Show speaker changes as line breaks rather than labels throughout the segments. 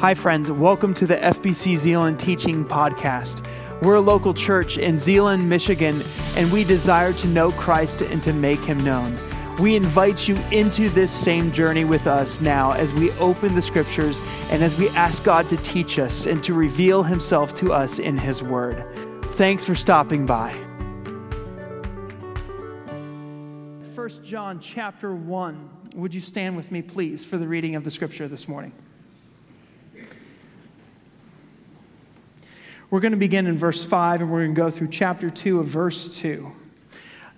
Hi, friends. Welcome to the FBC Zeeland Teaching Podcast. We're a local church in Zeeland, Michigan, and we desire to know Christ and to make him known. We invite you into this same journey with us now as we open the scriptures and as we ask God to teach us and to reveal himself to us in his word. Thanks for stopping by. 1 John chapter 1. Would you stand with me, please, for the reading of the scripture this morning? We're going to begin in verse 5 and we're going to go through chapter 2 of verse 2.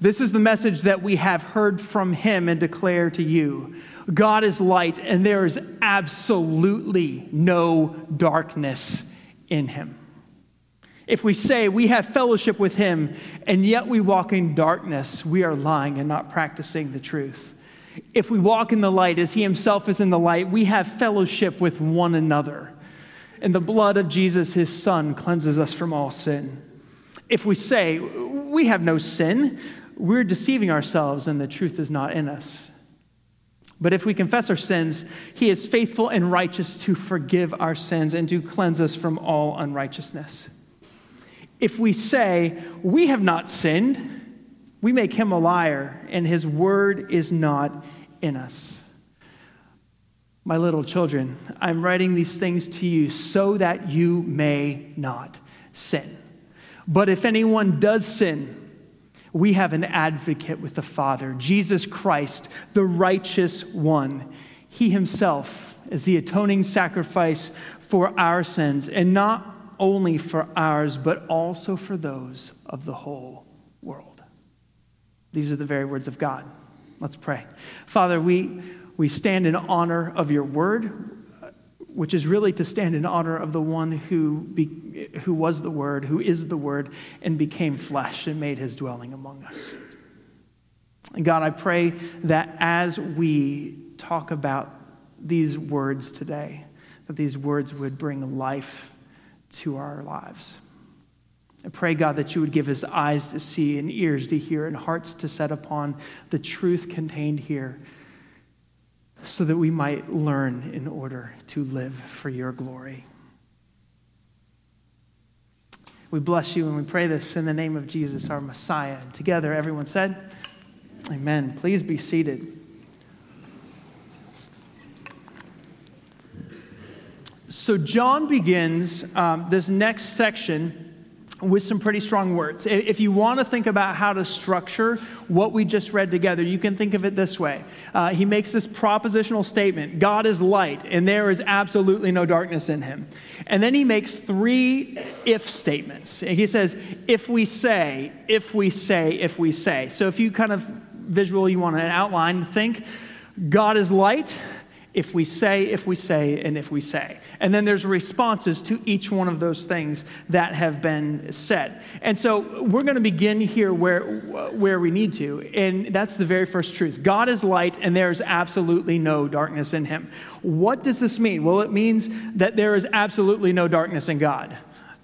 This is the message that we have heard from him and declare to you God is light, and there is absolutely no darkness in him. If we say we have fellowship with him and yet we walk in darkness, we are lying and not practicing the truth. If we walk in the light as he himself is in the light, we have fellowship with one another and the blood of Jesus, his son, cleanses us from all sin. If we say we have no sin, we're deceiving ourselves and the truth is not in us. But if we confess our sins, he is faithful and righteous to forgive our sins and to cleanse us from all unrighteousness. If we say we have not sinned, we make him a liar and his word is not in us. My little children, I'm writing these things to you so that you may not sin. But if anyone does sin, we have an advocate with the Father, Jesus Christ, the righteous one. He himself is the atoning sacrifice for our sins, and not only for ours, but also for those of the whole world. These are the very words of God. Let's pray. Father, we we stand in honor of your word, which is really to stand in honor of the one who, be, who was the word, who is the word, and became flesh and made his dwelling among us. And God, I pray that as we talk about these words today, that these words would bring life to our lives. I pray, God, that you would give us eyes to see and ears to hear and hearts to set upon the truth contained here so that we might learn in order to live for your glory. We bless you and we pray this in the name of Jesus, our Messiah. And together, everyone said, Amen. Please be seated. So, John begins um, this next section with some pretty strong words. If you want to think about how to structure what we just read together, you can think of it this way. Uh, he makes this propositional statement God is light, and there is absolutely no darkness in him. And then he makes three if statements. He says, if we say, if we say, if we say. So if you kind of visual, you want an outline, think God is light if we say, if we say, and if we say. And then there's responses to each one of those things that have been said. And so we're going to begin here where, where we need to. And that's the very first truth God is light, and there's absolutely no darkness in him. What does this mean? Well, it means that there is absolutely no darkness in God.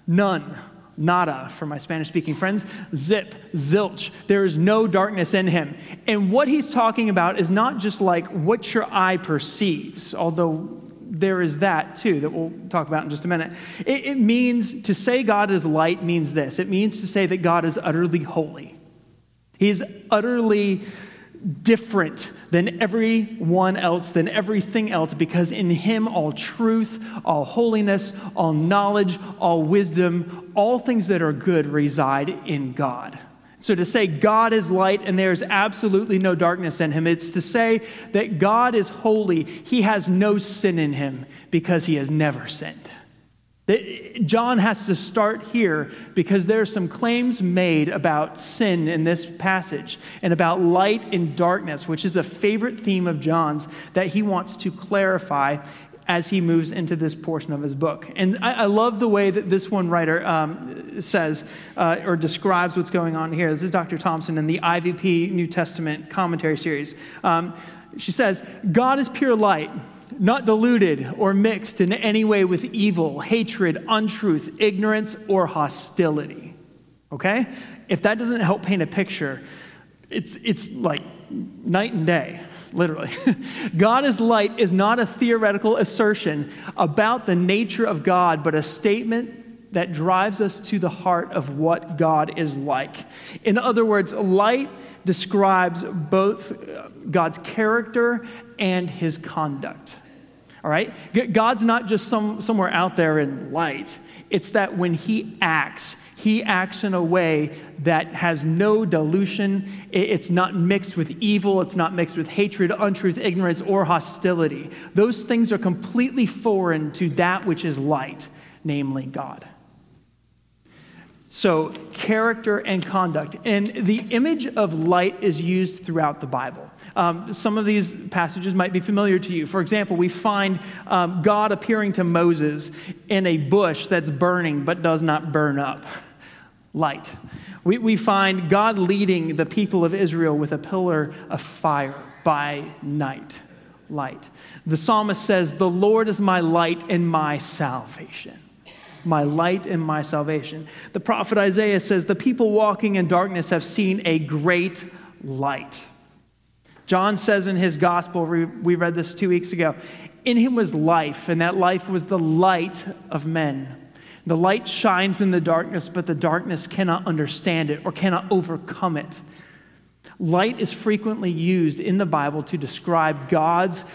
None nada for my Spanish speaking friends, zip, zilch. There is no darkness in him. And what he's talking about is not just like what your eye perceives, although there is that too that we'll talk about in just a minute. It, it means to say God is light means this it means to say that God is utterly holy. He's utterly different than everyone else, than everything else, because in him all truth, all holiness, all knowledge, all wisdom, all things that are good reside in God. So to say God is light and there's absolutely no darkness in him, it's to say that God is holy. He has no sin in him because he has never sinned. John has to start here because there are some claims made about sin in this passage and about light and darkness, which is a favorite theme of John's that he wants to clarify as he moves into this portion of his book. And I, I love the way that this one writer um, says uh, or describes what's going on here. This is Dr. Thompson in the IVP New Testament commentary series. Um, she says, God is pure light not diluted or mixed in any way with evil, hatred, untruth, ignorance, or hostility. Okay? If that doesn't help paint a picture, it's, it's like night and day. literally. God is light is not a theoretical assertion about the nature of God, but a statement that drives us to the heart of what God is like. In other words, light describes both God's character and his conduct. All right? God's not just some, somewhere out there in light, it's that when he acts, he acts in a way that has no dilution. It's not mixed with evil. It's not mixed with hatred, untruth, ignorance, or hostility. Those things are completely foreign to that which is light, namely God. So, character and conduct. And the image of light is used throughout the Bible. Um, some of these passages might be familiar to you. For example, we find um, God appearing to Moses in a bush that's burning but does not burn up. Light. We, we find God leading the people of Israel with a pillar of fire by night. Light. The psalmist says, The Lord is my light and my salvation my light and my salvation. The prophet Isaiah says, The people walking in darkness have seen a great light. John says in his gospel, we read this two weeks ago, in him was life, and that life was the light of men. The light shines in the darkness, but the darkness cannot understand it or cannot overcome it. Light is frequently used in the Bible to describe God's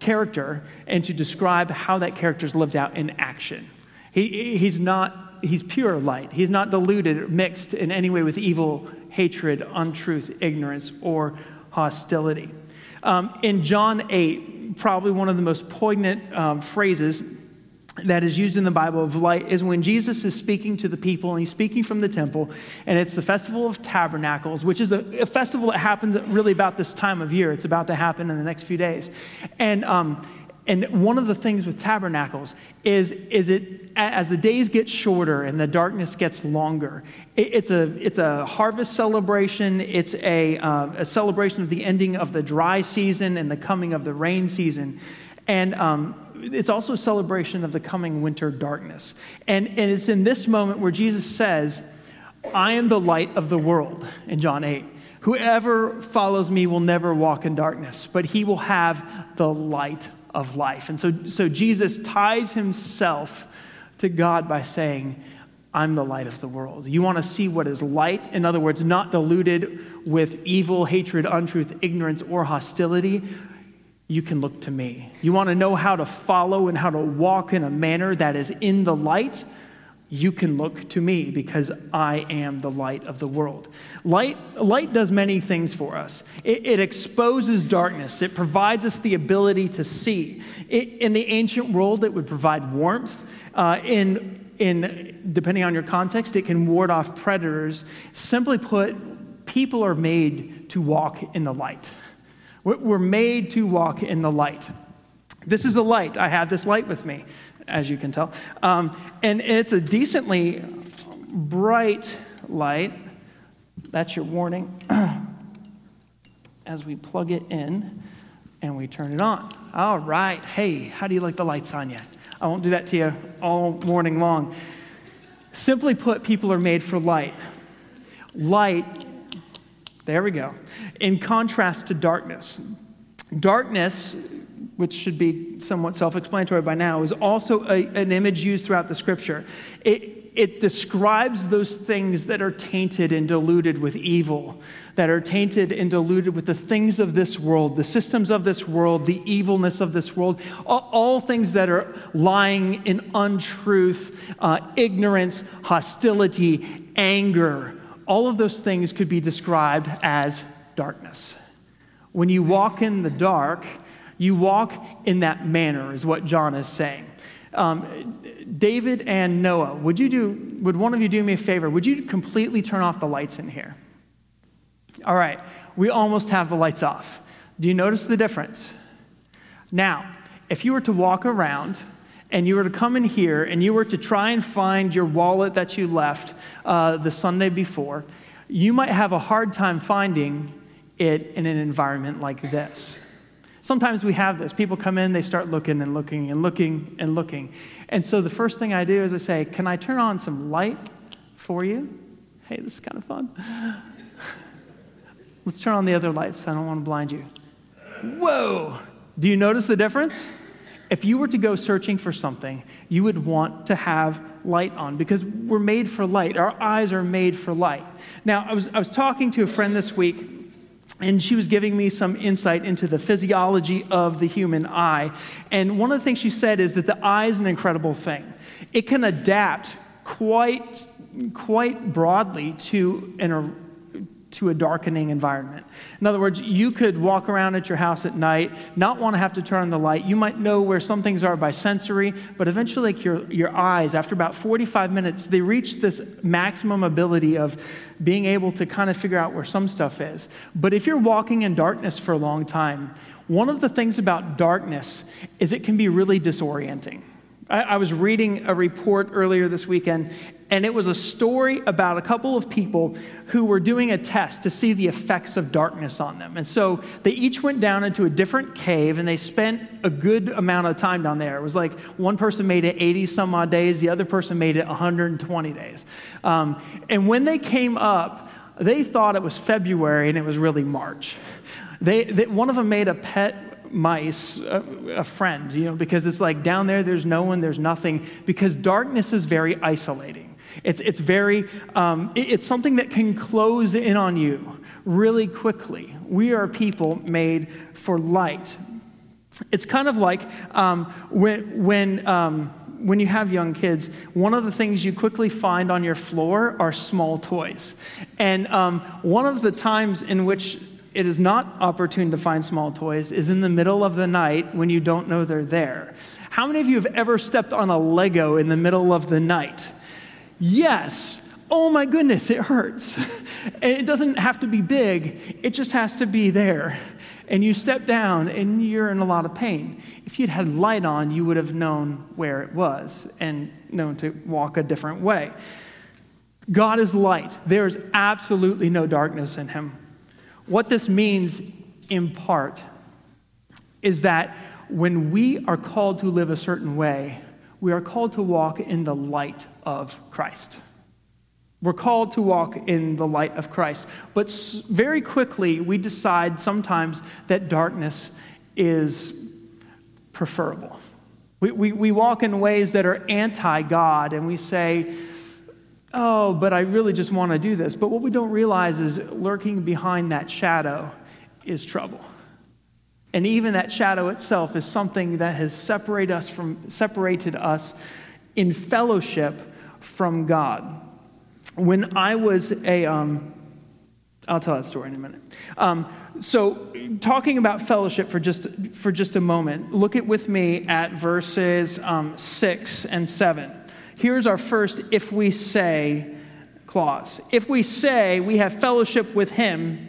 character and to describe how that character is lived out in action. He, he's not, he's pure light. He's not diluted, mixed in any way with evil, hatred, untruth, ignorance, or hostility. Um, in John 8, probably one of the most poignant um, phrases that is used in the Bible of light is when Jesus is speaking to the people and he's speaking from the temple, and it's the Festival of Tabernacles, which is a, a festival that happens really about this time of year. It's about to happen in the next few days. And um, and one of the things with tabernacles is, is it as the days get shorter and the darkness gets longer, it, it's, a, it's a harvest celebration. It's a, uh, a celebration of the ending of the dry season and the coming of the rain season. And um, it's also a celebration of the coming winter darkness. And, and it's in this moment where Jesus says, I am the light of the world in John 8. Whoever follows me will never walk in darkness, but he will have the light of life. And so, so Jesus ties himself to God by saying, I'm the light of the world. You want to see what is light? In other words, not diluted with evil, hatred, untruth, ignorance, or hostility. You can look to me. You want to know how to follow and how to walk in a manner that is in the light? You can look to me because I am the light of the world. Light, light does many things for us. It, it exposes darkness, it provides us the ability to see. It, in the ancient world, it would provide warmth. Uh, in, in, depending on your context, it can ward off predators. Simply put, people are made to walk in the light. We're made to walk in the light. This is a light. I have this light with me as you can tell. Um, and it's a decently bright light. That's your warning as we plug it in and we turn it on. All right. Hey, how do you like the lights on yet? I won't do that to you all morning long. Simply put, people are made for light. Light, there we go. In contrast to darkness. Darkness which should be somewhat self explanatory by now, is also a, an image used throughout the scripture. It, it describes those things that are tainted and diluted with evil, that are tainted and diluted with the things of this world, the systems of this world, the evilness of this world, all, all things that are lying in untruth, uh, ignorance, hostility, anger. All of those things could be described as darkness. When you walk in the dark, you walk in that manner, is what John is saying. Um, David and Noah, would you do, would one of you do me a favor? Would you completely turn off the lights in here? All right, we almost have the lights off. Do you notice the difference? Now, if you were to walk around and you were to come in here and you were to try and find your wallet that you left uh, the Sunday before, you might have a hard time finding it in an environment like this. Sometimes we have this. People come in, they start looking and looking and looking and looking. And so the first thing I do is I say, Can I turn on some light for you? Hey, this is kind of fun. Let's turn on the other lights. I don't want to blind you. whoa. Do you notice the difference? If you were to go searching for something, you would want to have light on because we're made for light. Our eyes are made for light. Now, I was, I was talking to a friend this week, and she was giving me some insight into the physiology of the human eye. And one of the things she said is that the eye is an incredible thing, it can adapt quite, quite broadly to an to a darkening environment. In other words, you could walk around at your house at night, not want to have to turn on the light. You might know where some things are by sensory, but eventually, like your, your eyes, after about 45 minutes, they reach this maximum ability of being able to kind of figure out where some stuff is. But if you're walking in darkness for a long time, one of the things about darkness is it can be really disorienting. I, I was reading a report earlier this weekend, and it was a story about a couple of people who were doing a test to see the effects of darkness on them. And so they each went down into a different cave and they spent a good amount of time down there. It was like one person made it 80 some odd days, the other person made it 120 days. Um, and when they came up, they thought it was February and it was really March. They, they, one of them made a pet mice a, a, friend, you know, because it's like down there, there's no one, there's nothing, because darkness is very isolating. It's, it's very, um, it, it's something that can close in on you really quickly. We are people made for light. It's kind of like um, when, when, um, when you have young kids, one of the things you quickly find on your floor are small toys. And um, one of the times in which it is not opportune to find small toys is in the middle of the night when you don't know they're there. How many of you have ever stepped on a Lego in the middle of the night? Yes. Oh my goodness, it hurts. and it doesn't have to be big, it just has to be there. And you step down and you're in a lot of pain. If you'd had light on, you would have known where it was and known to walk a different way. God is light. There is absolutely no darkness in him. What this means, in part, is that when we are called to live a certain way, we are called to walk in the light of Christ. We're called to walk in the light of Christ. But very quickly, we decide sometimes that darkness is preferable. We, we, we walk in ways that are anti God, and we say, oh, but I really just want to do this. But what we don't realize is lurking behind that shadow is trouble. And even that shadow itself is something that has separated us from separated us in fellowship from God. When I was a, um, I'll tell that story in a minute. Um, so, talking about fellowship for just for just a moment, look at with me at verses um, six and seven. Here's our first if we say clause. If we say we have fellowship with him,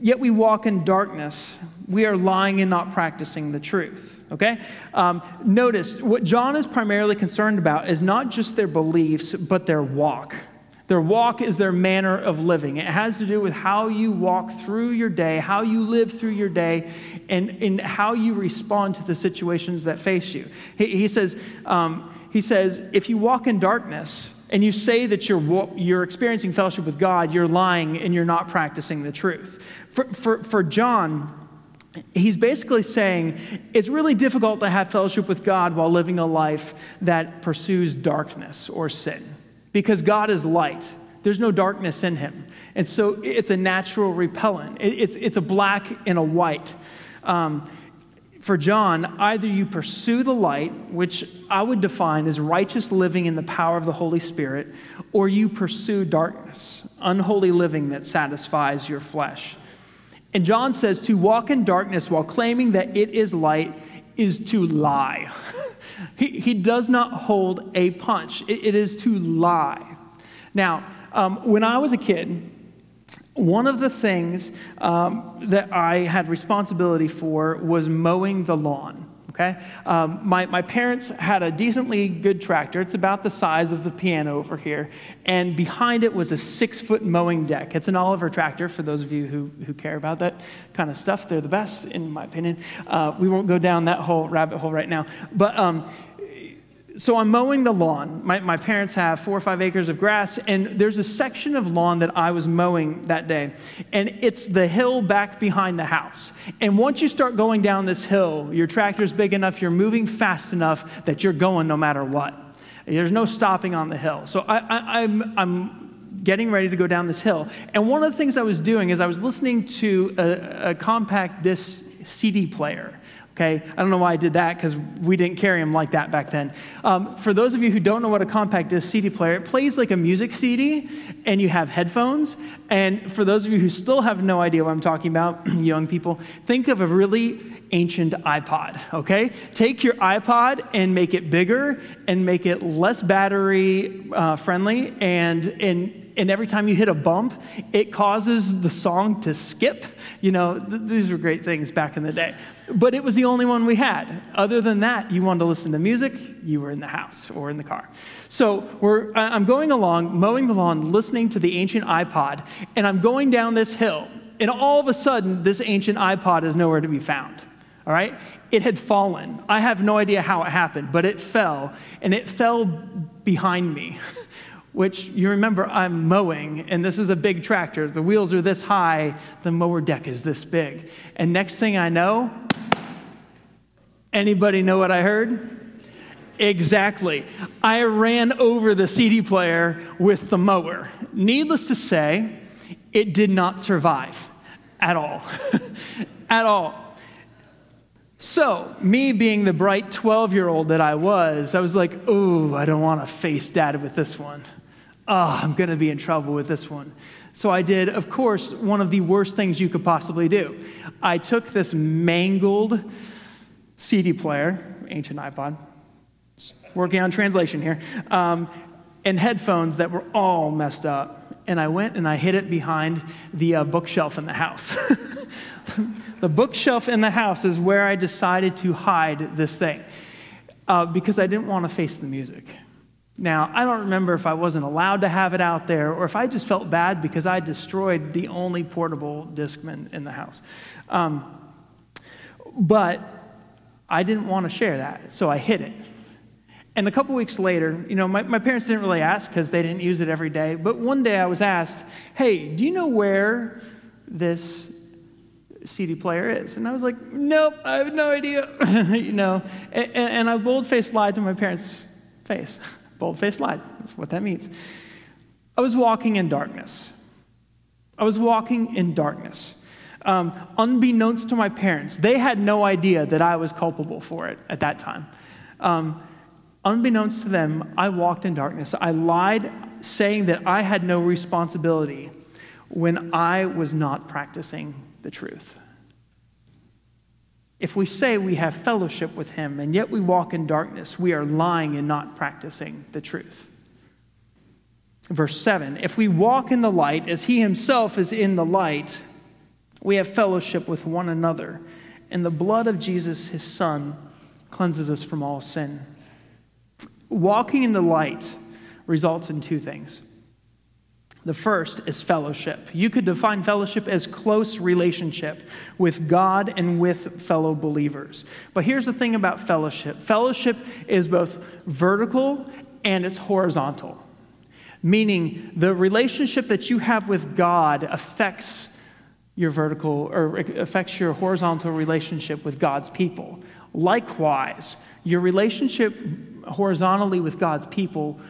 yet we walk in darkness, we are lying and not practicing the truth. Okay? Um, notice what John is primarily concerned about is not just their beliefs, but their walk. Their walk is their manner of living. It has to do with how you walk through your day, how you live through your day, and, and how you respond to the situations that face you. He, he says, um, he says, if you walk in darkness and you say that you're, you're experiencing fellowship with God, you're lying and you're not practicing the truth. For, for, for John, he's basically saying it's really difficult to have fellowship with God while living a life that pursues darkness or sin because God is light. There's no darkness in him. And so it's a natural repellent. It's, it's a black and a white. Um, for John, either you pursue the light, which I would define as righteous living in the power of the Holy Spirit, or you pursue darkness, unholy living that satisfies your flesh. And John says to walk in darkness while claiming that it is light is to lie. he, he does not hold a punch, it, it is to lie. Now, um, when I was a kid, one of the things um, that I had responsibility for was mowing the lawn. Okay? Um, my, my parents had a decently good tractor. It's about the size of the piano over here. And behind it was a six foot mowing deck. It's an Oliver tractor, for those of you who, who care about that kind of stuff. They're the best, in my opinion. Uh, we won't go down that whole rabbit hole right now. But um, so I'm mowing the lawn. My, my parents have four or five acres of grass, and there's a section of lawn that I was mowing that day. And it's the hill back behind the house. And once you start going down this hill, your tractor's big enough, you're moving fast enough that you're going no matter what. There's no stopping on the hill. So I, I, I'm, I'm getting ready to go down this hill. And one of the things I was doing is I was listening to a, a compact disc CD player. Okay, I don't know why I did that because we didn't carry them like that back then. Um, for those of you who don't know what a compact disc CD player, it plays like a music CD, and you have headphones. And for those of you who still have no idea what I'm talking about, young people, think of a really ancient iPod. Okay, take your iPod and make it bigger and make it less battery uh, friendly, and and and every time you hit a bump, it causes the song to skip. You know, th- these were great things back in the day. But it was the only one we had. Other than that, you wanted to listen to music, you were in the house or in the car. So I'm going along, mowing the lawn, listening to the ancient iPod, and I'm going down this hill, and all of a sudden, this ancient iPod is nowhere to be found. All right? It had fallen. I have no idea how it happened, but it fell, and it fell behind me. which you remember I'm mowing, and this is a big tractor. The wheels are this high, the mower deck is this big. And next thing I know, anybody know what I heard? Exactly. I ran over the CD player with the mower. Needless to say, it did not survive at all. at all. So, me being the bright 12 year old that I was, I was like, oh, I don't want to face dad with this one oh, I'm going to be in trouble with this one. So I did, of course, one of the worst things you could possibly do. I took this mangled CD player, ancient iPod, working on translation here, um, and headphones that were all messed up. And I went and I hid it behind the uh, bookshelf in the house. the bookshelf in the house is where I decided to hide this thing uh, because I didn't want to face the music. Now, I don't remember if I wasn't allowed to have it out there or if I just felt bad because I destroyed the only portable Discman in the house. Um, but I didn't want to share that, so I hid it. And a couple weeks later, you know, my, my parents didn't really ask because they didn't use it every day. But one day I was asked, hey, do you know where this CD player is? And I was like, nope, I have no idea. you know, and, and I bold faced lied to my parents' face. Bold faced lie. That's what that means. I was walking in darkness. I was walking in darkness. Um, unbeknownst to my parents, they had no idea that I was culpable for it at that time. Um, unbeknownst to them, I walked in darkness. I lied, saying that I had no responsibility when I was not practicing the truth. If we say we have fellowship with him and yet we walk in darkness, we are lying and not practicing the truth. Verse 7 If we walk in the light as he himself is in the light, we have fellowship with one another, and the blood of Jesus, his son, cleanses us from all sin. Walking in the light results in two things. The first is fellowship. You could define fellowship as close relationship with God and with fellow believers. But here's the thing about fellowship fellowship is both vertical and it's horizontal, meaning the relationship that you have with God affects your vertical or affects your horizontal relationship with God's people. Likewise, your relationship horizontally with God's people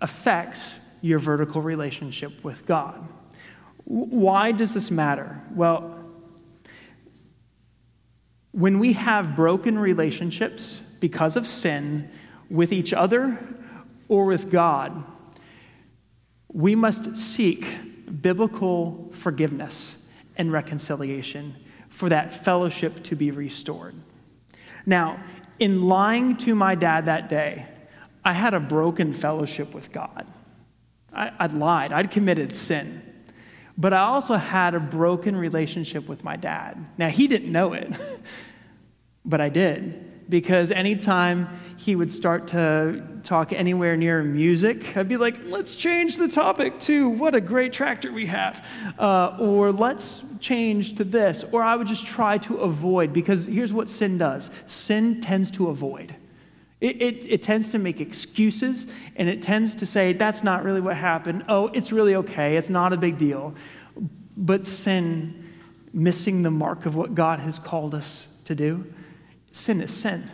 affects your vertical relationship with God. Why does this matter? Well, when we have broken relationships because of sin with each other or with God, we must seek biblical forgiveness and reconciliation for that fellowship to be restored. Now, in lying to my dad that day, I had a broken fellowship with God. I, I'd lied, I'd committed sin. But I also had a broken relationship with my dad. Now, he didn't know it, but I did. Because anytime he would start to talk anywhere near music, I'd be like, let's change the topic to what a great tractor we have. Uh, or let's change to this. Or I would just try to avoid, because here's what sin does sin tends to avoid. It, it, it, tends to make excuses and it tends to say, that's not really what happened. Oh, it's really okay. It's not a big deal. But sin, missing the mark of what God has called us to do, sin is sin.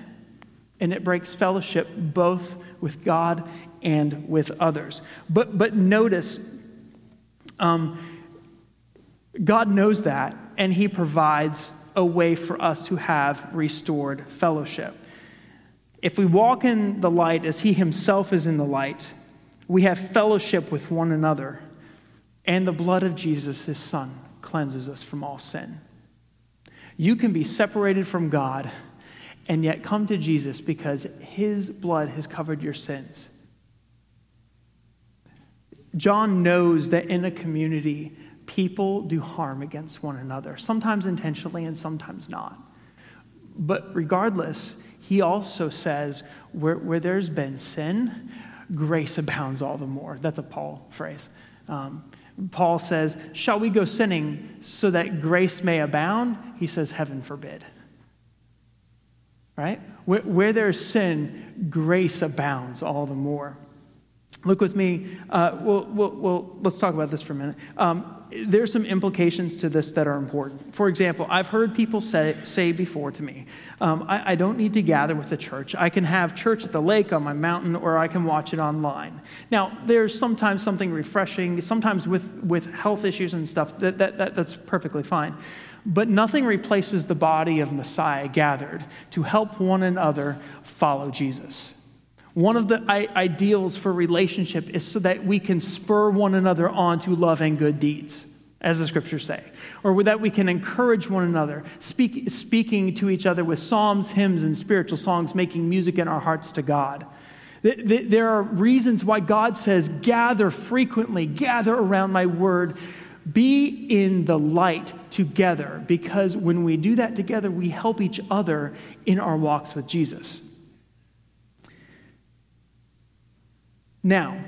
And it breaks fellowship both with God and with others. But, but notice, um, God knows that, and He provides a way for us to have restored fellowship. If we walk in the light as He Himself is in the light, we have fellowship with one another, and the blood of Jesus, His Son, cleanses us from all sin. You can be separated from God and yet come to Jesus because His blood has covered your sins. John knows that in a community, people do harm against one another, sometimes intentionally and sometimes not. But regardless, he also says, where, where there's been sin, grace abounds all the more. That's a Paul phrase. Um, Paul says, Shall we go sinning so that grace may abound? He says, Heaven forbid. Right? Where, where there's sin, grace abounds all the more. Look with me. Uh, well, let's talk about this for a minute. Um, there's some implications to this that are important. For example, I've heard people say, say before to me, um, I, I, don't need to gather with the church. I can have church at the lake on my mountain, or I can watch it online. Now, there's sometimes something refreshing, sometimes with, with health issues and stuff, that, that, that that's perfectly fine. But nothing replaces the body of Messiah gathered to help one another follow Jesus. One of the ideals for relationship is so that we can spur one another on to love and good deeds, as the scriptures say, or that we can encourage one another, speak, speaking to each other with psalms, hymns, and spiritual songs, making music in our hearts to God. There are reasons why God says, Gather frequently, gather around my word, be in the light together, because when we do that together, we help each other in our walks with Jesus. Now,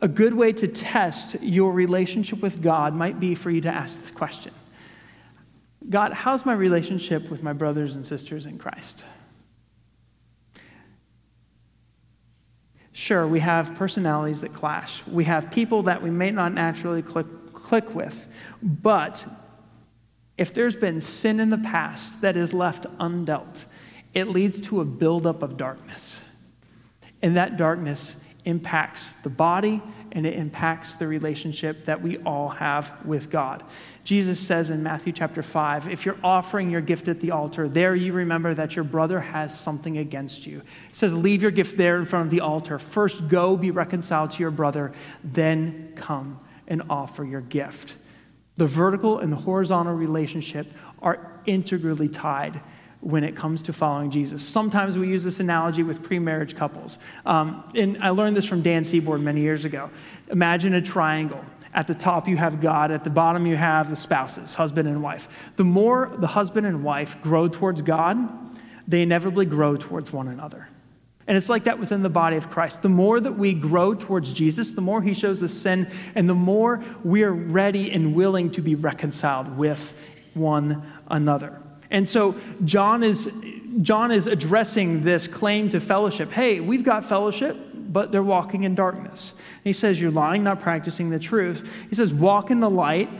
a good way to test your relationship with God might be for you to ask this question God, how's my relationship with my brothers and sisters in Christ? Sure, we have personalities that clash. We have people that we may not naturally click, click with. But if there's been sin in the past that is left undealt, it leads to a buildup of darkness. And that darkness impacts the body and it impacts the relationship that we all have with God. Jesus says in Matthew chapter 5 if you're offering your gift at the altar, there you remember that your brother has something against you. He says, Leave your gift there in front of the altar. First, go be reconciled to your brother, then come and offer your gift. The vertical and the horizontal relationship are integrally tied when it comes to following Jesus. Sometimes we use this analogy with pre marriage couples. Um, and I learned this from Dan Seaborn many years ago. Imagine a triangle. At the top, you have God. At the bottom, you have the spouses, husband and wife. The more the husband and wife grow towards God, they inevitably grow towards one another. And it's like that within the body of Christ. The more that we grow towards Jesus, the more he shows us sin, and the more we are ready and willing to be reconciled with one another. And so John is, John is addressing this claim to fellowship. Hey, we've got fellowship, but they're walking in darkness. And he says, You're lying, not practicing the truth. He says, Walk in the light,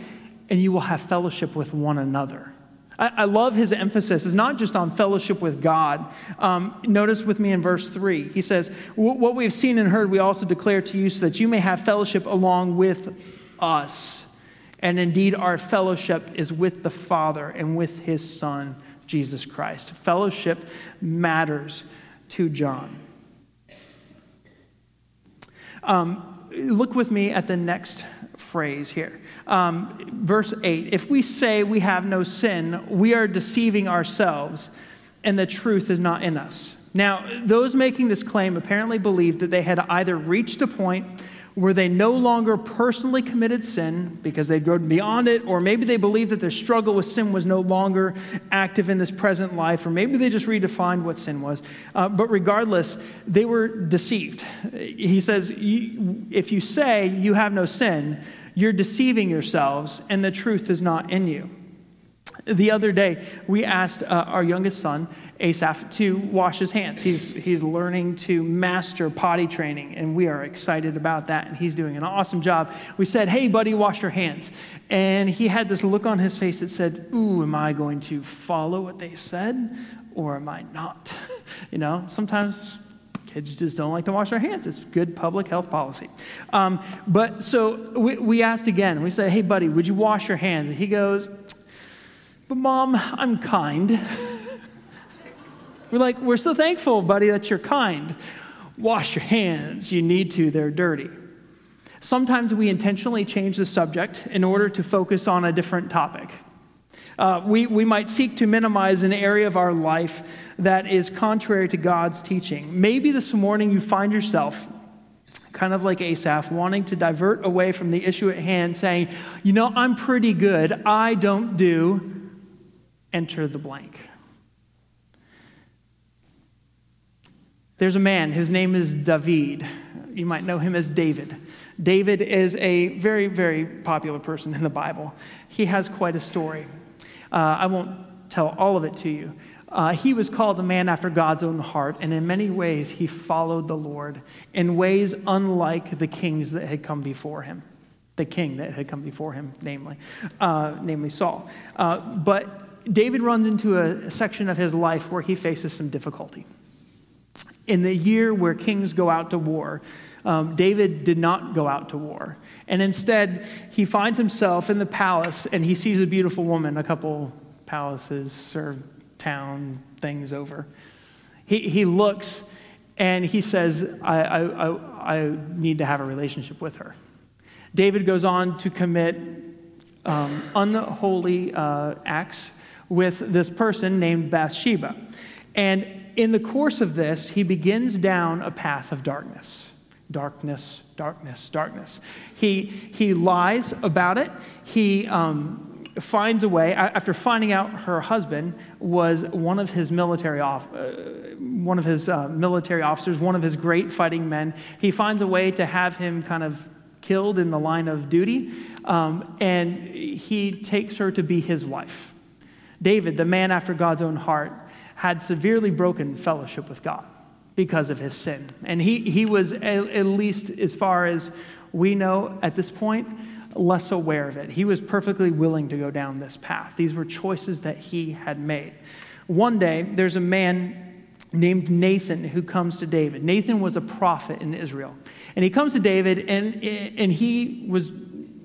and you will have fellowship with one another. I, I love his emphasis. It's not just on fellowship with God. Um, notice with me in verse 3. He says, What we've seen and heard, we also declare to you so that you may have fellowship along with us. And indeed, our fellowship is with the Father and with his Son, Jesus Christ. Fellowship matters to John. Um, look with me at the next phrase here. Um, verse 8 If we say we have no sin, we are deceiving ourselves, and the truth is not in us. Now, those making this claim apparently believed that they had either reached a point where they no longer personally committed sin because they'd grown beyond it, or maybe they believed that their struggle with sin was no longer active in this present life, or maybe they just redefined what sin was. Uh, but regardless, they were deceived. He says, if you say you have no sin, you're deceiving yourselves, and the truth is not in you. The other day, we asked uh, our youngest son, Asaph, to wash his hands. He's, he's learning to master potty training, and we are excited about that, and he's doing an awesome job. We said, Hey, buddy, wash your hands. And he had this look on his face that said, Ooh, am I going to follow what they said, or am I not? you know, sometimes kids just don't like to wash their hands. It's good public health policy. Um, but so we, we asked again. We said, Hey, buddy, would you wash your hands? And he goes, but, Mom, I'm kind. we're like, We're so thankful, buddy, that you're kind. Wash your hands. You need to, they're dirty. Sometimes we intentionally change the subject in order to focus on a different topic. Uh, we, we might seek to minimize an area of our life that is contrary to God's teaching. Maybe this morning you find yourself kind of like Asaph, wanting to divert away from the issue at hand, saying, You know, I'm pretty good. I don't do enter the blank. There's a man, his name is David. You might know him as David. David is a very, very popular person in the Bible. He has quite a story. Uh, I won't tell all of it to you. Uh, he was called a man after God's own heart, and in many ways, he followed the Lord in ways unlike the kings that had come before him. The king that had come before him, namely, uh, namely Saul. Uh, but David runs into a section of his life where he faces some difficulty. In the year where kings go out to war, um, David did not go out to war. And instead, he finds himself in the palace and he sees a beautiful woman a couple palaces or town things over. He, he looks and he says, I, I, I, I need to have a relationship with her. David goes on to commit um, unholy uh, acts with this person named Bathsheba. And in the course of this, he begins down a path of darkness. Darkness, darkness, darkness. He, he lies about it. He um, finds a way, after finding out her husband was one of his military, off, uh, one of his uh, military officers, one of his great fighting men, he finds a way to have him kind of killed in the line of duty, um, and he takes her to be his wife. David, the man after God's own heart, had severely broken fellowship with God because of his sin. And he, he was, at least as far as we know at this point, less aware of it. He was perfectly willing to go down this path. These were choices that he had made. One day, there's a man named Nathan who comes to David. Nathan was a prophet in Israel. And he comes to David, and, and he was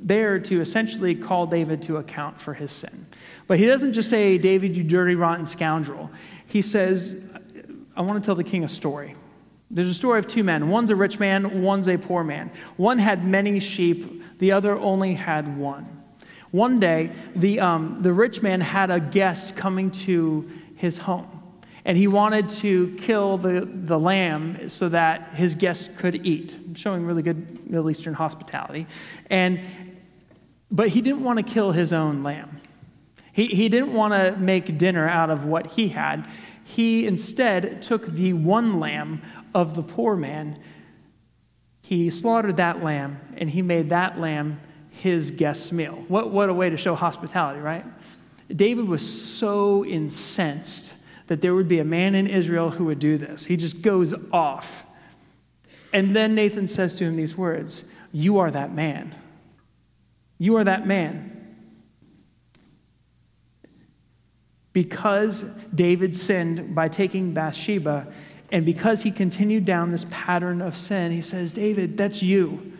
there to essentially call David to account for his sin. But he doesn't just say, David, you dirty, rotten scoundrel. He says, I want to tell the king a story. There's a story of two men. One's a rich man, one's a poor man. One had many sheep, the other only had one. One day, the, um, the rich man had a guest coming to his home, and he wanted to kill the, the lamb so that his guest could eat, showing really good Middle Eastern hospitality. And, but he didn't want to kill his own lamb. He, he didn't want to make dinner out of what he had. He instead took the one lamb of the poor man. He slaughtered that lamb and he made that lamb his guest's meal. What, what a way to show hospitality, right? David was so incensed that there would be a man in Israel who would do this. He just goes off. And then Nathan says to him these words You are that man. You are that man. Because David sinned by taking Bathsheba, and because he continued down this pattern of sin, he says, David, that's you.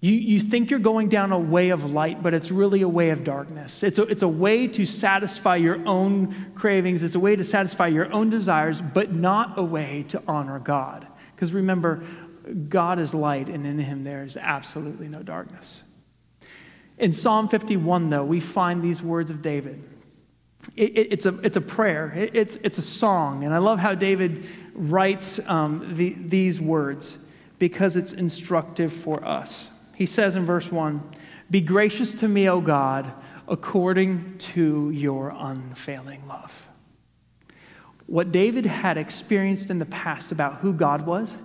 You, you think you're going down a way of light, but it's really a way of darkness. It's a, it's a way to satisfy your own cravings, it's a way to satisfy your own desires, but not a way to honor God. Because remember, God is light, and in him there is absolutely no darkness. In Psalm 51, though, we find these words of David. It, it, it's, a, it's a prayer, it, it's, it's a song. And I love how David writes um, the, these words because it's instructive for us. He says in verse 1 Be gracious to me, O God, according to your unfailing love. What David had experienced in the past about who God was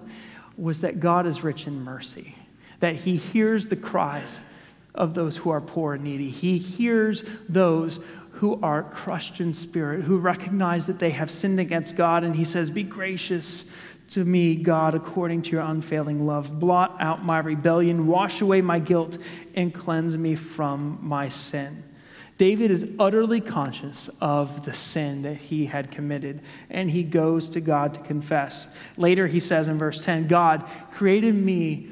was that God is rich in mercy, that he hears the cries of those who are poor and needy. He hears those who are crushed in spirit, who recognize that they have sinned against God. And he says, Be gracious to me, God, according to your unfailing love. Blot out my rebellion, wash away my guilt, and cleanse me from my sin. David is utterly conscious of the sin that he had committed, and he goes to God to confess. Later, he says in verse 10 God, created me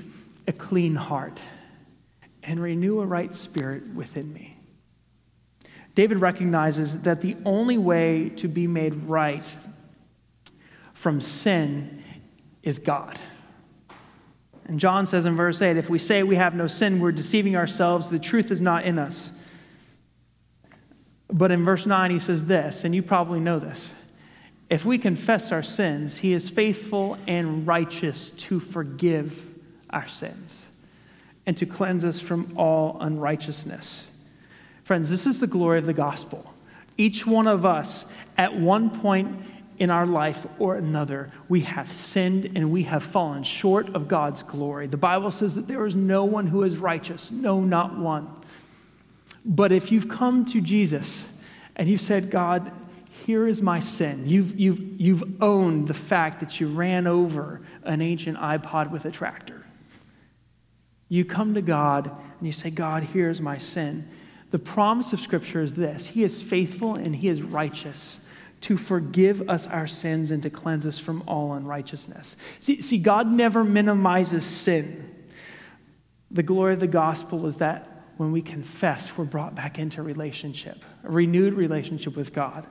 a clean heart and renew a right spirit within me. David recognizes that the only way to be made right from sin is God. And John says in verse 8 if we say we have no sin, we're deceiving ourselves, the truth is not in us. But in verse 9, he says this, and you probably know this. If we confess our sins, he is faithful and righteous to forgive our sins and to cleanse us from all unrighteousness. Friends, this is the glory of the gospel. Each one of us, at one point in our life or another, we have sinned and we have fallen short of God's glory. The Bible says that there is no one who is righteous, no, not one. But if you've come to Jesus and you've said, God, here is my sin, you've, you've, you've owned the fact that you ran over an ancient iPod with a tractor. You come to God and you say, God, here's my sin. The promise of Scripture is this He is faithful and He is righteous to forgive us our sins and to cleanse us from all unrighteousness. See, see, God never minimizes sin. The glory of the gospel is that when we confess, we're brought back into relationship, a renewed relationship with God.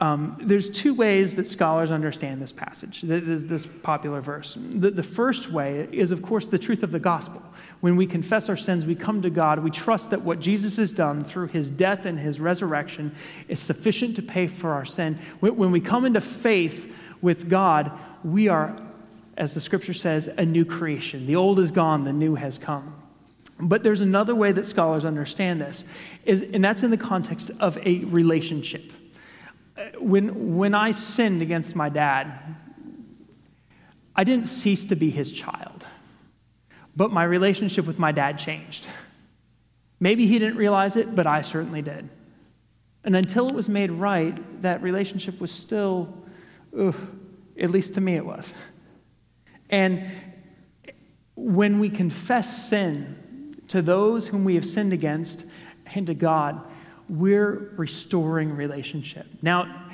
Um, there's two ways that scholars understand this passage, this popular verse. The, the first way is, of course, the truth of the gospel. When we confess our sins, we come to God, we trust that what Jesus has done through his death and his resurrection is sufficient to pay for our sin. When we come into faith with God, we are, as the scripture says, a new creation. The old is gone, the new has come. But there's another way that scholars understand this, is, and that's in the context of a relationship when, when I sinned against my dad, I didn't cease to be his child, but my relationship with my dad changed. Maybe he didn't realize it, but I certainly did. And until it was made right, that relationship was still, ugh, at least to me it was. And when we confess sin to those whom we have sinned against and to God, we're restoring relationship. Now,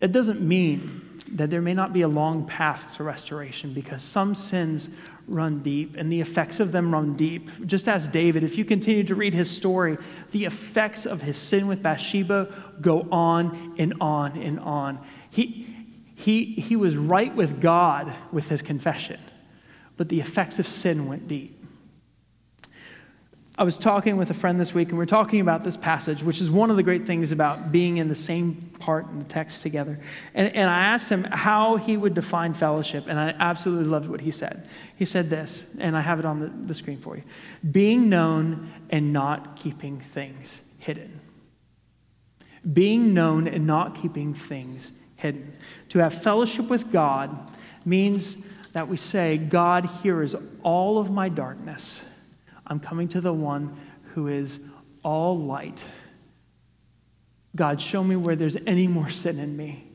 it doesn't mean that there may not be a long path to restoration because some sins run deep and the effects of them run deep. Just as David, if you continue to read his story, the effects of his sin with Bathsheba go on and on and on. He, he, he was right with God with his confession, but the effects of sin went deep. I was talking with a friend this week, and we are talking about this passage, which is one of the great things about being in the same part in the text together. And, and I asked him how he would define fellowship, and I absolutely loved what he said. He said this, and I have it on the, the screen for you being known and not keeping things hidden. Being known and not keeping things hidden. To have fellowship with God means that we say, God, here is all of my darkness. I'm coming to the one who is all light. God, show me where there's any more sin in me.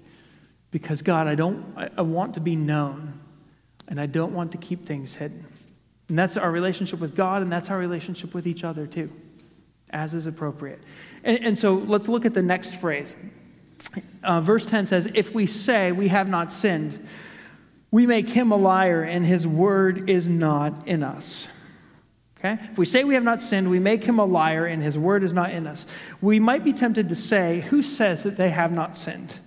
Because, God, I, don't, I, I want to be known, and I don't want to keep things hidden. And that's our relationship with God, and that's our relationship with each other, too, as is appropriate. And, and so let's look at the next phrase. Uh, verse 10 says, If we say we have not sinned, we make him a liar, and his word is not in us. Okay? If we say we have not sinned, we make him a liar and his word is not in us. We might be tempted to say, Who says that they have not sinned?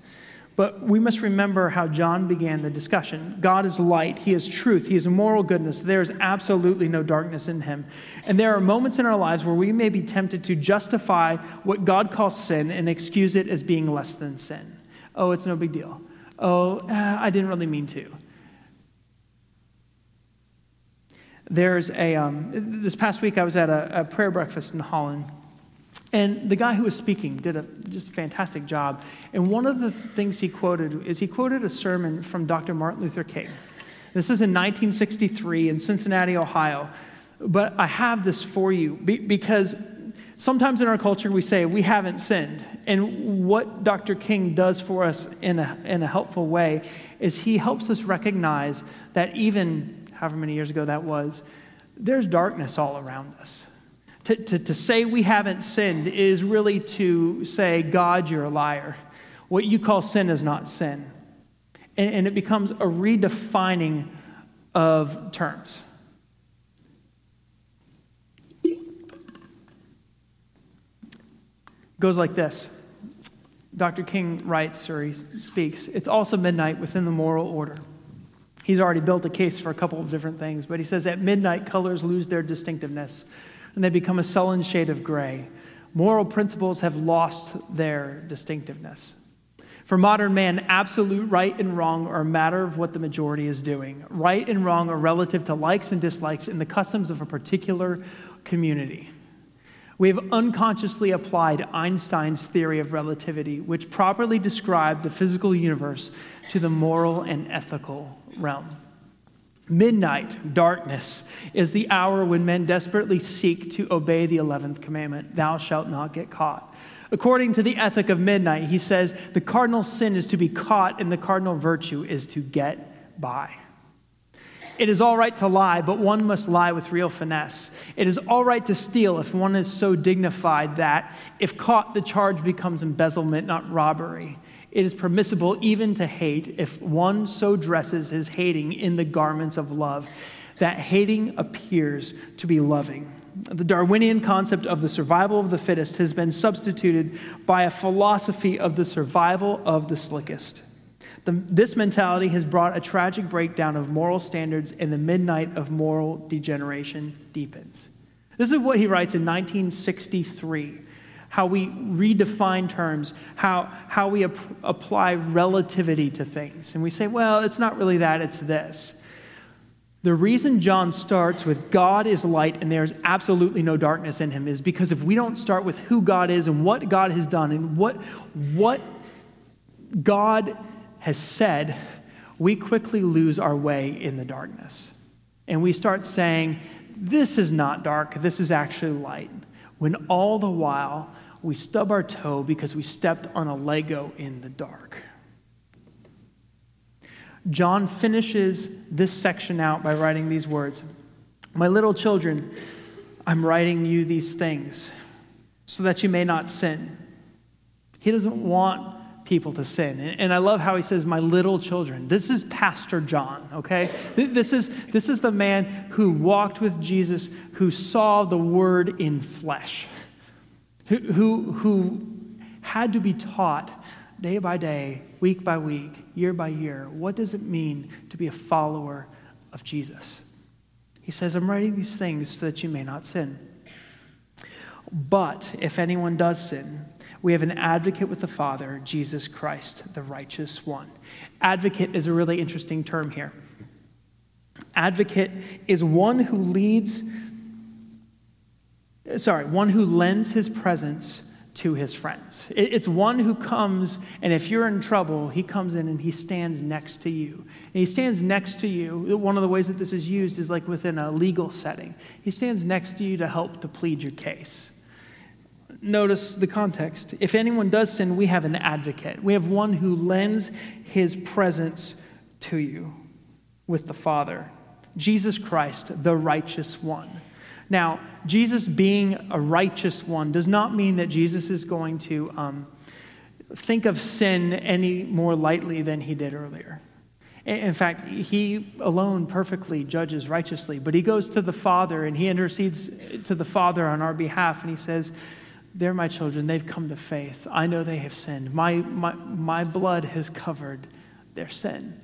But we must remember how John began the discussion. God is light, He is truth, He is moral goodness. There is absolutely no darkness in Him. And there are moments in our lives where we may be tempted to justify what God calls sin and excuse it as being less than sin. Oh, it's no big deal. Oh, uh, I didn't really mean to. There's a, um, this past week I was at a, a, prayer breakfast in Holland, and the guy who was speaking did a just fantastic job. And one of the things he quoted is he quoted a sermon from Dr. Martin Luther King. This is in 1963 in Cincinnati, Ohio. But I have this for you because sometimes in our culture we say we haven't sinned. And what Dr. King does for us in a, in a helpful way is he helps us recognize that even however many years ago that was, there's darkness all around us. To, to, to say we haven't sinned is really to say, God, you're a liar. What you call sin is not sin. And, and it becomes a redefining of terms. goes like this Dr. King writes or he speaks, it's also midnight within the moral order. He's already built a case for a couple of different things, but he says at midnight, colors lose their distinctiveness and they become a sullen shade of gray. Moral principles have lost their distinctiveness. For modern man, absolute right and wrong are a matter of what the majority is doing. Right and wrong are relative to likes and dislikes in the customs of a particular community. We have unconsciously applied Einstein's theory of relativity, which properly described the physical universe, to the moral and ethical realm. Midnight, darkness, is the hour when men desperately seek to obey the 11th commandment Thou shalt not get caught. According to the ethic of midnight, he says the cardinal sin is to be caught, and the cardinal virtue is to get by. It is all right to lie, but one must lie with real finesse. It is all right to steal if one is so dignified that, if caught, the charge becomes embezzlement, not robbery. It is permissible even to hate if one so dresses his hating in the garments of love that hating appears to be loving. The Darwinian concept of the survival of the fittest has been substituted by a philosophy of the survival of the slickest. The, this mentality has brought a tragic breakdown of moral standards, and the midnight of moral degeneration deepens. This is what he writes in 1963 how we redefine terms, how, how we ap- apply relativity to things. And we say, well, it's not really that, it's this. The reason John starts with God is light and there's absolutely no darkness in him is because if we don't start with who God is and what God has done and what, what God has said, we quickly lose our way in the darkness. And we start saying, This is not dark, this is actually light. When all the while we stub our toe because we stepped on a Lego in the dark. John finishes this section out by writing these words My little children, I'm writing you these things so that you may not sin. He doesn't want people to sin. And I love how he says, My little children. This is Pastor John, okay? This is, this is the man who walked with Jesus, who saw the word in flesh, who, who, who had to be taught day by day, week by week, year by year, what does it mean to be a follower of Jesus? He says, I'm writing these things so that you may not sin. But if anyone does sin, we have an advocate with the Father, Jesus Christ, the righteous one. Advocate is a really interesting term here. Advocate is one who leads, sorry, one who lends his presence to his friends. It's one who comes, and if you're in trouble, he comes in and he stands next to you. And he stands next to you. One of the ways that this is used is like within a legal setting. He stands next to you to help to plead your case notice the context. If anyone does sin, we have an advocate. We have one who lends his presence to you with the Father. Jesus Christ, the righteous one. Now, Jesus being a righteous one does not mean that Jesus is going to um, think of sin any more lightly than he did earlier. In fact, he alone perfectly judges righteously, but he goes to the Father and he intercedes to the Father on our behalf and he says, they're my children. They've come to faith. I know they have sinned. My, my, my blood has covered their sin.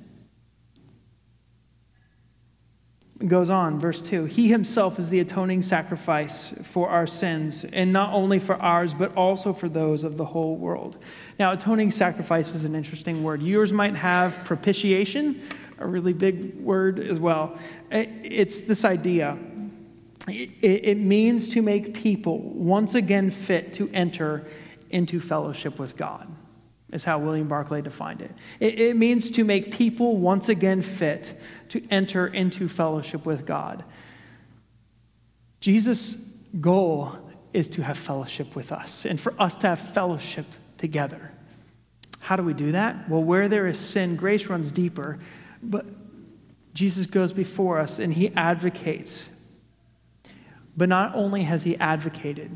Goes on, verse 2. He himself is the atoning sacrifice for our sins, and not only for ours, but also for those of the whole world. Now, atoning sacrifice is an interesting word. Yours might have propitiation, a really big word as well. It's this idea it, it means to make people once again fit to enter into fellowship with God, is how William Barclay defined it. it. It means to make people once again fit to enter into fellowship with God. Jesus' goal is to have fellowship with us and for us to have fellowship together. How do we do that? Well, where there is sin, grace runs deeper, but Jesus goes before us and he advocates. But not only has he advocated,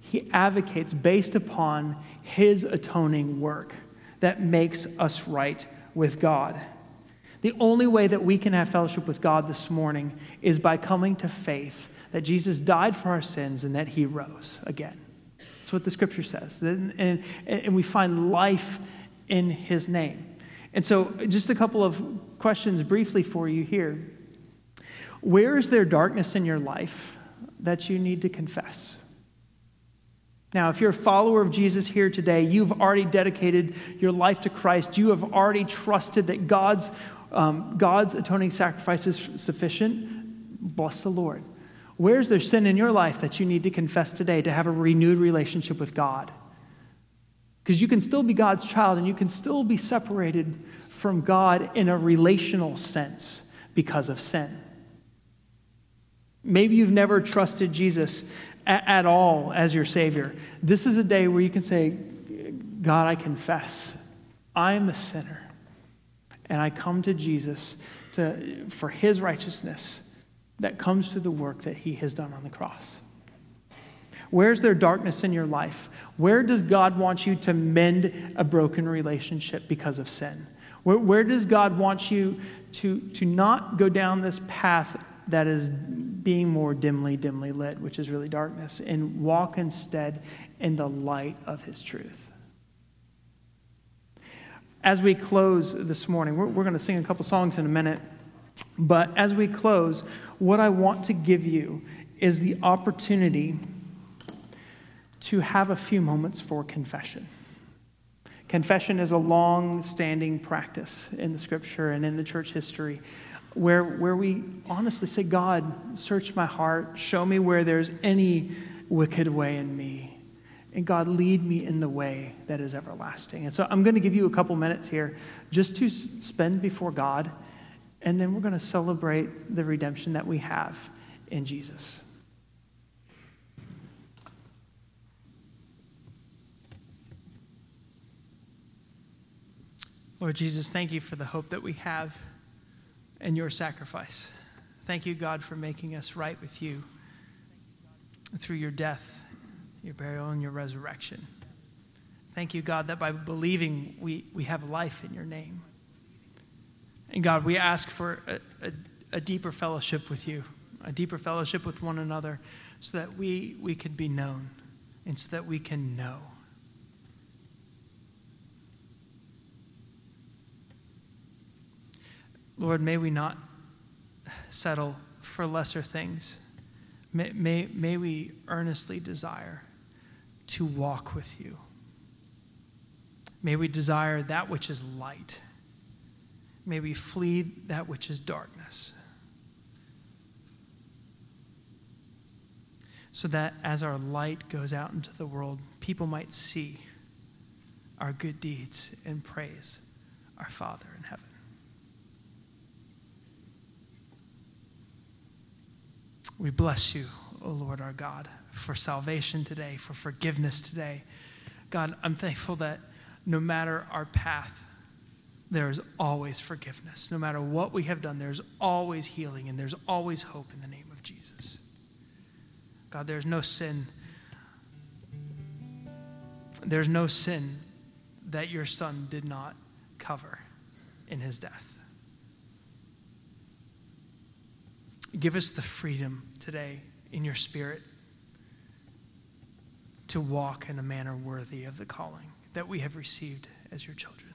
he advocates based upon his atoning work that makes us right with God. The only way that we can have fellowship with God this morning is by coming to faith that Jesus died for our sins and that he rose again. That's what the scripture says. And, and, and we find life in his name. And so, just a couple of questions briefly for you here. Where is there darkness in your life that you need to confess? Now, if you're a follower of Jesus here today, you've already dedicated your life to Christ. You have already trusted that God's, um, God's atoning sacrifice is sufficient. Bless the Lord. Where's there sin in your life that you need to confess today to have a renewed relationship with God? Because you can still be God's child and you can still be separated from God in a relational sense because of sin. Maybe you've never trusted Jesus at, all as your Savior. This is a day where you can say, God, I confess I'm a sinner. And I come to Jesus to, for his righteousness that comes through the work that he has done on the cross. Where's there darkness in your life? Where does God want you to mend a broken relationship because of sin? Where, where does God want you to, to not go down this path that is being more dimly, dimly lit, which is really darkness, and walk instead in the light of his truth? As we close this morning, we're, we're going to sing a couple songs in a minute, but as we close, what I want to give you is the opportunity to have a few moments for confession. Confession is a long standing practice in the scripture and in the church history where, where we honestly say, God, search my heart, show me where there's any wicked way in me. And God, lead me in the way that is everlasting. And so I'm going to give you a couple minutes here just to spend before God, and then we're going to celebrate the redemption that we have in Jesus. Lord Jesus, thank you for the hope that we have in your sacrifice. Thank you, God, for making us right with you through your death, your burial, and your resurrection. Thank you, God, that by believing we, we have life in your name. And God, we ask for a, a, a deeper fellowship with you, a deeper fellowship with one another, so that we, we can be known and so that we can know. Lord, may we not settle for lesser things. May, may, may we earnestly desire to walk with you. May we desire that which is light. May we flee that which is darkness. So that as our light goes out into the world, people might see our good deeds and praise our Father in heaven. We bless you, O Lord our God, for salvation today, for forgiveness today. God, I'm thankful that no matter our path, there is always forgiveness. No matter what we have done, there's always healing and there's always hope in the name of Jesus. God, there's no sin. There's no sin that your son did not cover in his death. Give us the freedom today in your spirit to walk in a manner worthy of the calling that we have received as your children.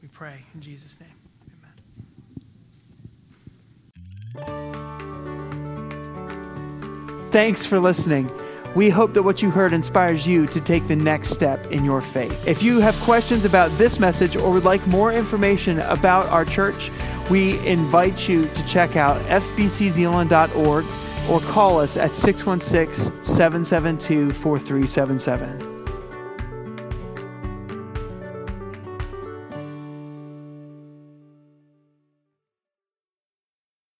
We pray in Jesus' name. Amen. Thanks for listening. We hope that what you heard inspires you to take the next step in your faith. If you have questions about this message or would like more information about our church, we invite you to check out fbczeeland.org or call us at 616 772 4377.